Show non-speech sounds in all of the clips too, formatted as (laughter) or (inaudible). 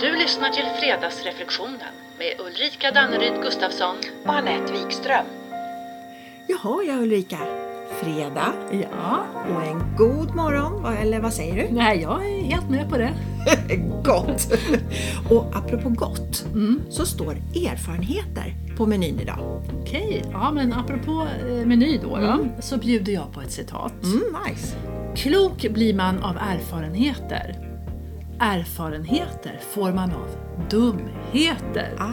Du lyssnar till Fredagsreflektionen med Ulrika Danneryd Gustafsson och Anette Wikström. Jaha, ja Ulrika. Fredag Ja, och en god morgon, eller vad säger du? nej, jag är helt med på det. (laughs) gott! och apropå gott, så står erfarenheter på menyn idag. Okej, ja men apropå eh, meny då, då så bjuder jag på ett citat. Mm, nice! Klok blir man av erfarenheter. Erfarenheter får man av dumheter. Ah.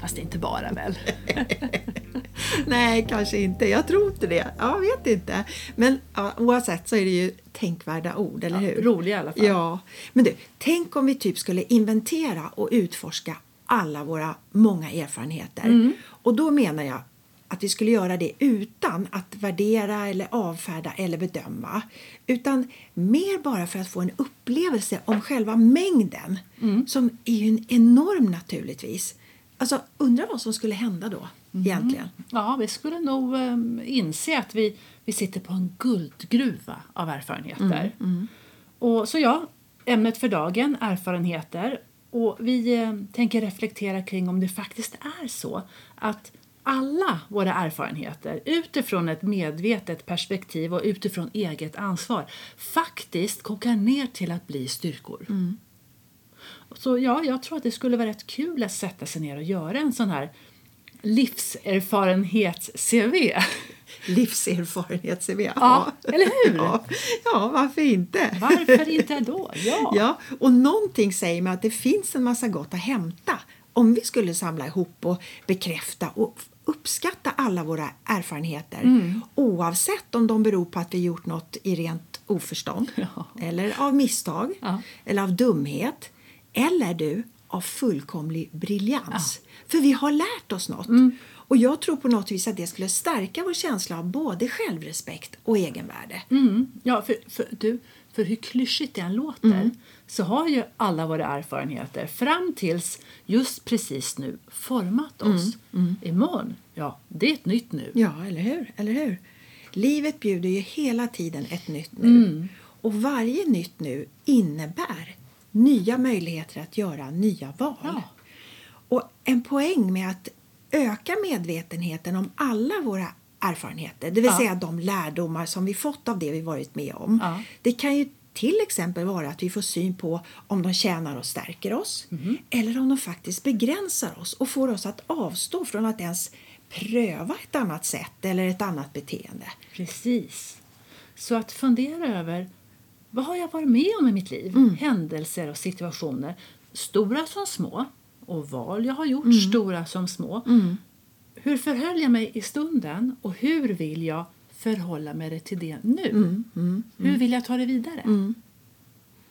Fast inte bara väl? (laughs) Nej, kanske inte. Jag tror inte det. Jag vet inte. Men ja, oavsett så är det ju tänkvärda ord, eller hur? Roliga i alla fall. Ja. Men du, tänk om vi typ skulle inventera och utforska alla våra många erfarenheter. Mm. Och då menar jag att vi skulle göra det utan att värdera eller avfärda eller bedöma. Utan mer bara för att få en upplevelse om själva mängden. Mm. Som är ju en enorm naturligtvis. Alltså, undra vad som skulle hända då Mm. egentligen. Ja, vi skulle nog eh, inse att vi, vi sitter på en guldgruva av erfarenheter. Och så ja, ämnet för dagen, erfarenheter. Och vi eh, tänker reflektera kring om det faktiskt är så att alla våra erfarenheter utifrån ett medvetet perspektiv och utifrån eget ansvar faktiskt kokar ner till att bli styrkor. Så ja, jag tror att det skulle vara rätt kul att sätta sig ner och göra en sån här livserfarenhets-CV. (laughs) Livserfarenhet-CV. Ja, eller hur? Ja, ja, varför inte? Varför inte då? (laughs) Ja. Ja, och någonting säger mig att det finns en massa gott att hämta om vi skulle samla ihop och bekräfta och uppskatta alla våra erfarenheter Mm. oavsett om de beror på att vi gjort något i rent oförstånd Ja. eller av misstag Ja. eller av dumhet eller du av fullkomlig briljans. För vi har lärt oss något. Mm. Och jag tror på något vis att det skulle stärka vår känsla av både självrespekt och egenvärde. Mm. Ja, för, för, du, för hur klyschigt det än låter Mm. så har ju alla våra erfarenheter fram tills just precis nu format oss. Imorgon, ja, det är ett nytt nu. Ja, eller hur? eller hur? Livet bjuder ju hela tiden ett nytt nu. Och varje nytt nu innebär nya möjligheter att göra nya val. Ja. Och en poäng med att öka medvetenheten om alla våra erfarenheter, det vill Ja. säga de lärdomar som vi fått av det vi varit med om. Ja. Det kan ju till exempel vara att vi får syn på om de tjänar och stärker oss eller om de faktiskt begränsar oss och får oss att avstå från att ens pröva ett annat sätt eller ett annat beteende. Precis. Så att fundera över vad har jag varit med om i mitt liv? Mm. Händelser och situationer, stora som små. Och val jag har gjort, stora som små. Hur förhöll jag mig i stunden och hur vill jag förhålla mig till det nu? Hur vill jag ta det vidare?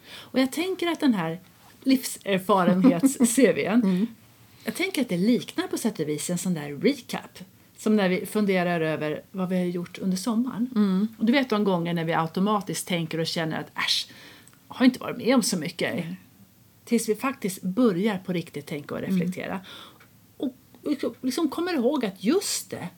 Och jag tänker att den här livserfarenhets-CVn jag tänker att det liknar på sätt och vis en sån där recap. Som när vi funderar över vad vi har gjort under sommaren. Och du vet de gånger när vi automatiskt tänker och känner att äsch, jag har inte varit med om så mycket. Tills vi faktiskt börjar på riktigt tänka och reflektera. Och liksom- liksom kommer ihåg att just det,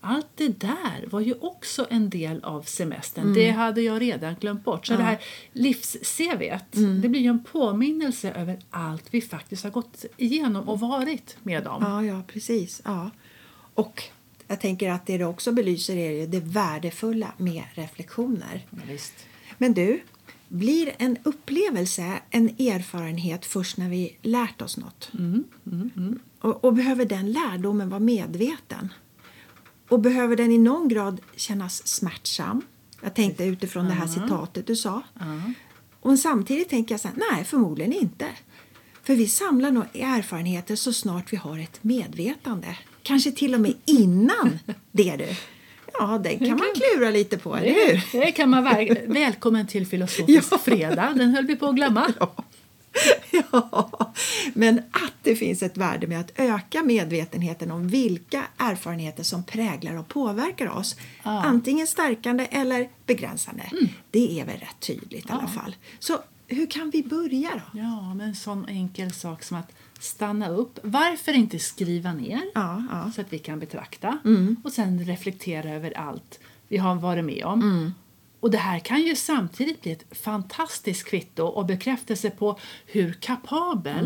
allt det där var ju också en del av semestern. Det hade jag redan glömt bort. Så det här livs-CVt, det blir ju en påminnelse över allt vi faktiskt har gått igenom och varit med om. Ja, ja, precis. Ja. Och jag tänker att det det också belyser är ju det värdefulla med reflektioner. Ja, visst. Men du, blir en upplevelse en erfarenhet först när vi lärt oss något? Och, och behöver den lärdomen vara medveten? Och behöver den i någon grad kännas smärtsam? Jag tänkte utifrån det här citatet du sa. Och samtidigt tänker jag så här, nej förmodligen inte. För vi samlar nog erfarenheter så snart vi har ett medvetande. Kanske till och med innan det du. Ja, den kan man klura lite på, eller hur? Det, det kan man väl, välkommen till Filosofisk Ja. fredag. Den höll vi på att glömma. (laughs) Ja, men att det finns ett värde med att öka medvetenheten om vilka erfarenheter som präglar och påverkar oss, Ja. antingen stärkande eller begränsande, det är väl rätt tydligt i alla fall. Så hur kan vi börja då? Ja, men en sån enkel sak som att stanna upp. Varför inte skriva ner Ja, ja. så att vi kan betrakta och sen reflektera över allt vi har varit med om. Och det här kan ju samtidigt bli ett fantastiskt kvitto och bekräftelse på hur kapabel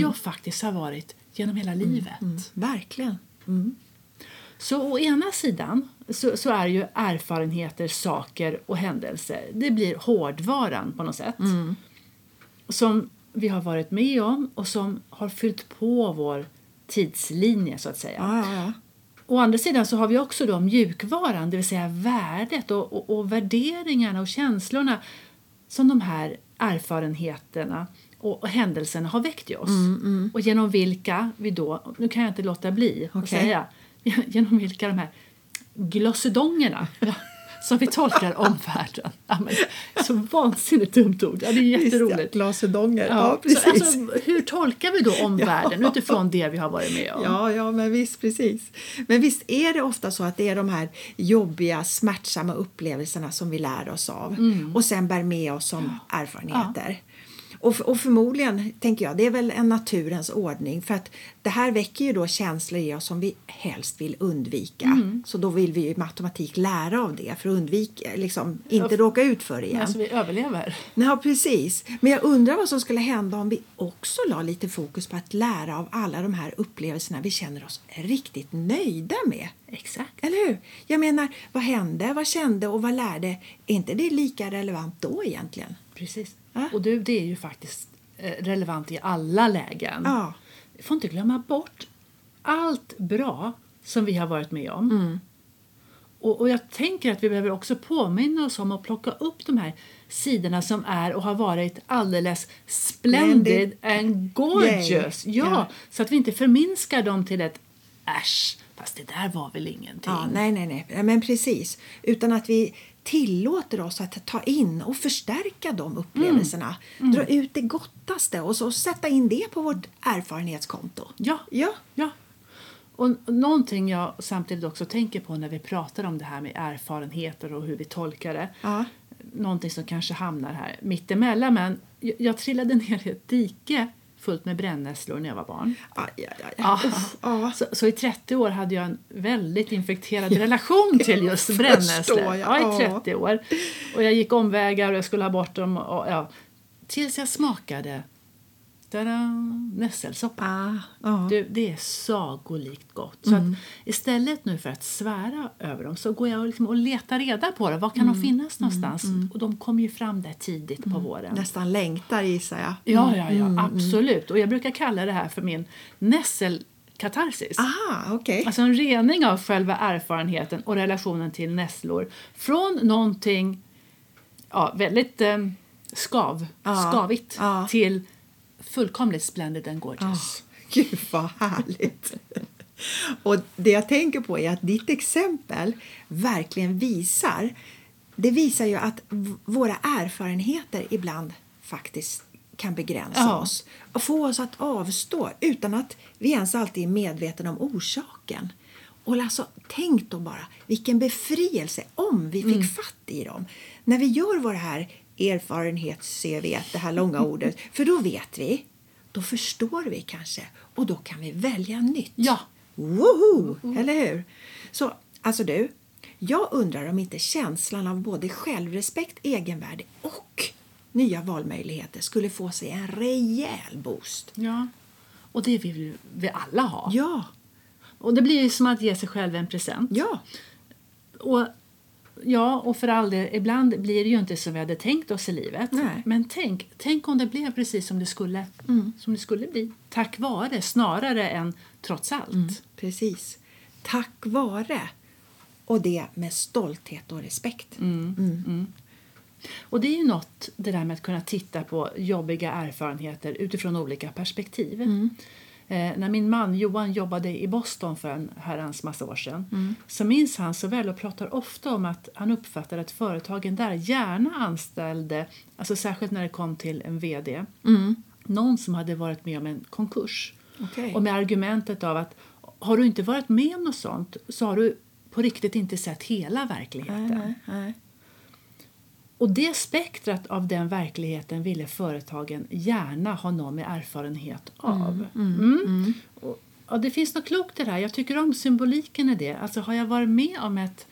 jag faktiskt har varit genom hela livet. Mm, verkligen. Så å ena sidan så, så är ju erfarenheter, saker och händelser, det blir hårdvaran på något sätt. Som vi har varit med om och som har fyllt på vår tidslinje så att säga. Ja, ja. Å andra sidan så har vi också då mjukvaran, det vill säga värdet och, och, och värderingarna och känslorna som de här erfarenheterna och, och händelserna har väckt i oss. Och genom vilka vi då, nu kan jag inte låta bli att Okej. säga, (laughs) genom vilka de här glossedongerna (laughs) som vi tolkar omvärlden. Ja, men, så vansinnigt dumt ord. Ja, det är jätteroligt. Glasedonger. Ja, Ja, precis. Så, alltså, hur tolkar vi då (laughs) omvärlden Ja. utifrån det vi har varit med om? Ja, ja, men visst, precis. Men visst är det ofta så att det är de här jobbiga, smärtsamma upplevelserna som vi lär oss av och sen bär med oss som erfarenheter. Och, och förmodligen, tänker jag, det är väl en naturens ordning för att det här väcker ju då känslor i oss som vi helst vill undvika. Så då vill vi ju i matematik lära av det för att undvika, liksom, inte råka ut för det igen. Alltså, vi överlever. Ja, precis. Men jag undrar vad som skulle hända om vi också la lite fokus på att lära av alla de här upplevelserna vi känner oss riktigt nöjda med. Exakt. Eller hur? Jag menar, vad hände, vad kände och vad lärde? Är inte det lika relevant då egentligen? Precis. Ja. Och du, det är ju faktiskt eh, relevant i alla lägen. Ja. Vi får inte glömma bort allt bra som vi har varit med om. Mm. Och, och jag tänker att vi behöver också påminna oss om att plocka upp de här sidorna som är och har varit alldeles splendid and gorgeous. Ja, Ja. Så att vi inte förminskar dem till ett äsch, fast det där var väl ingenting. Ja, nej, nej, nej, men precis. Utan att vi tillåter oss att ta in och förstärka de upplevelserna. Dra ut det gottaste och så sätta in det på vårt erfarenhetskonto. Ja. Ja. Ja. Och och någonting jag samtidigt också tänker på när vi pratar om det här med erfarenheter och hur vi tolkar det. Ja. Någonting som kanske hamnar här mittemellan. Men jag, jag trillade ner i ett dike fullt med brännässlor när jag var barn. Aj, aj, aj. Ja. Uff, ja. Så, så i 30 år hade jag en väldigt infekterad relation till just brännässlor. Ja, i ja. 30 år. Och jag gick omvägar och jag skulle ha bort dem. Och, ja, tills jag smakade nässelsoppa. Ah, ja. Du, det är sagolikt gott. Så att istället nu för att svära över dem så går jag och, liksom och letar reda på det. Var kan de finnas någonstans? Och de kommer ju fram där tidigt på våren. Nästan längtar gissar jag. Ja, ja, ja, absolut. Och jag brukar kalla det här för min nässelkatarsis. Aha, okej. Alltså en rening av själva erfarenheten och relationen till nässlor. Från någonting ja, väldigt eh, skav, Ja, skavigt ja. till fullkomligt splendid and gorgeous. Gud vad härligt! (laughs) Och det jag tänker på är att ditt exempel verkligen visar det visar ju att våra erfarenheter ibland faktiskt kan begränsa Ja. oss och få oss att avstå utan att vi ens alltid är medvetna om orsaken. Och alltså, tänk då bara vilken befrielse om vi fick fatt i dem. När vi gör vår här erfarenhets-CV, det här långa (laughs) ordet, för då vet vi, då förstår vi kanske och då kan vi välja nytt. Ja. Woho! Eller hur? Så, alltså du, jag undrar om inte känslan av både självrespekt, egenvärde och nya valmöjligheter skulle få sig en rejäl boost. Ja. Och det vill vi- vi alla ha. Ja, Och det blir ju som att ge sig själv en present. ja, Och, ja, och för all del, ibland blir det ju inte som vi hade tänkt oss i livet. Nej. Men tänk, tänk om det blev precis som det, skulle, som det skulle bli. Tack vare snarare än trots allt. precis. Tack vare. Och det med stolthet och respekt. Och det är ju något, det där med att kunna titta på jobbiga erfarenheter utifrån olika perspektiv. Eh, när min man Johan jobbade i Boston för en herrans massa år sedan så minns han så väl och pratar ofta om att han uppfattade att företagen där gärna anställde, alltså särskilt när det kom till en VD, någon som hade varit med om en konkurs. Okej. Och med argumentet av att har du inte varit med om något sånt så har du på riktigt inte sett hela verkligheten. Nej, nej. Och det spektrat av den verkligheten ville företagen gärna ha någon med erfarenhet av. Mm. Och, ja, det finns något klokt i det här. Jag tycker om symboliken i det. Alltså har jag varit med om ett,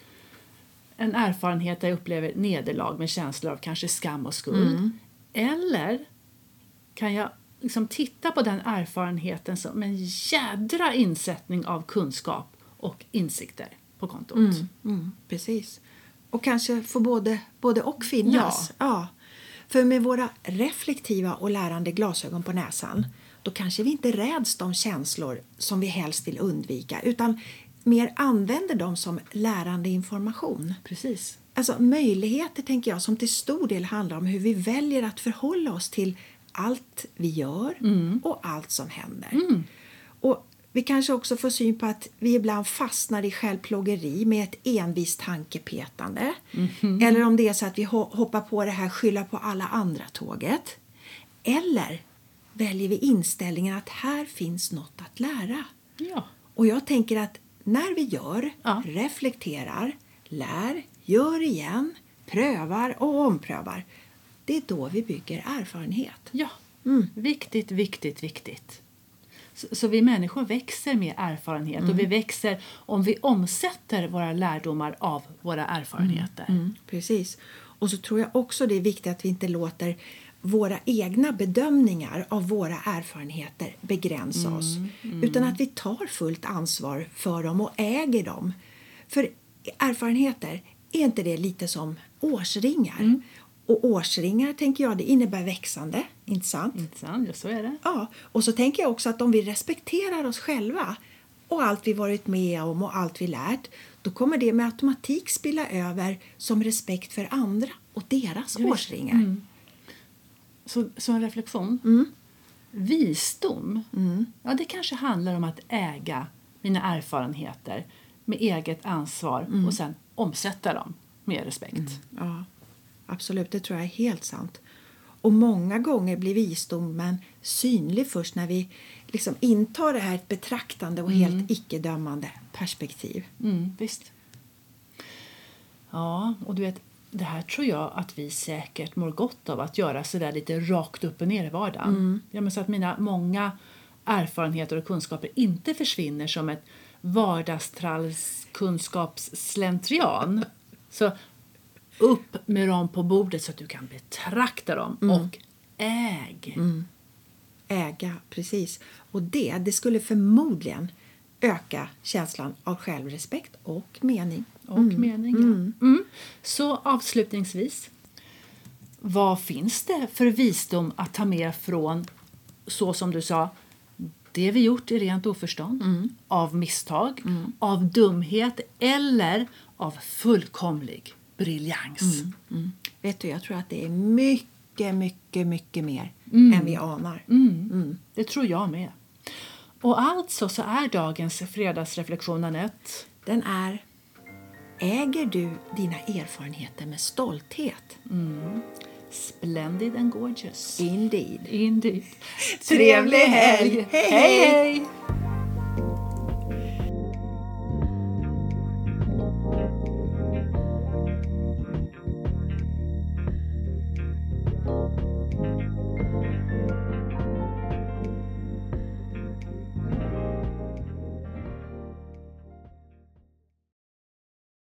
en erfarenhet där jag upplever nederlag med känslor av kanske skam och skuld? Eller kan jag liksom titta på den erfarenheten som en jädra insättning av kunskap och insikter på kontot? Mm, precis. Och kanske få både, både och finnas. Ja. För med våra reflektiva och lärande glasögon på näsan då kanske vi inte räds de känslor som vi helst vill undvika utan mer använder dem som lärande information. Precis. Alltså möjligheter tänker jag som till stor del handlar om hur vi väljer att förhålla oss till allt vi gör och allt som händer. Och vi kanske också får syn på att vi ibland fastnar i självplågeri med ett envist tankepetande. Eller om det är så att vi ho- hoppar på det här skylla på alla andra tåget. Eller väljer vi inställningen att här finns något att lära. Ja. Och jag tänker att när vi gör, Ja. reflekterar, lär, gör igen, prövar och omprövar, det är då vi bygger erfarenhet. Ja, viktigt, viktigt, viktigt. Så, så vi människor växer med erfarenhet och vi växer om vi omsätter våra lärdomar av våra erfarenheter. Mm, precis. Och så tror jag också det är viktigt att vi inte låter våra egna bedömningar av våra erfarenheter begränsa oss. Utan att vi tar fullt ansvar för dem och äger dem. För erfarenheter, är inte det lite som årsringar? Och årsringar tänker jag, det innebär växande, inte sant? Inte sant? Ja, så är det. Ja, och så tänker jag också att om vi respekterar oss själva och allt vi varit med om och allt vi lärt, då kommer det med automatik spilla över som respekt för andra och deras årsringar. Så, så en reflektion. Visdom, ja, det kanske handlar om att äga mina erfarenheter med eget ansvar och sen omsätta dem med respekt. Ja, absolut, det tror jag är helt sant. Och många gånger blir visdomen synlig först när vi liksom intar det här ett betraktande och helt icke-dömande perspektiv. Mm, visst. Ja, och du vet, det här tror jag att vi säkert mår gott av att göra så där lite rakt upp och ner i vardagen. Ja, men så att mina många erfarenheter och kunskaper inte försvinner som ett vardagstrallskunskapsslentrian. (laughs) Så upp med dem på bordet så att du kan betrakta dem och äg. Äga, precis. Och det, det skulle förmodligen öka känslan av självrespekt och mening. och mening. Ja. Mm. Så avslutningsvis, vad finns det för visdom att ta med från, så som du sa, det vi gjort i rent oförstånd, av misstag, av dumhet eller av fullkomlig briljans? Vet du, jag tror att det är mycket, mycket, mycket mer än vi anar. Mm. Det tror jag med. Och alltså så är dagens fredagsreflektion, Anette, Den är Äger du dina erfarenheter med stolthet? splendid and gorgeous. Indeed. Indeed. Trevlig helg. Hej, hej. hej.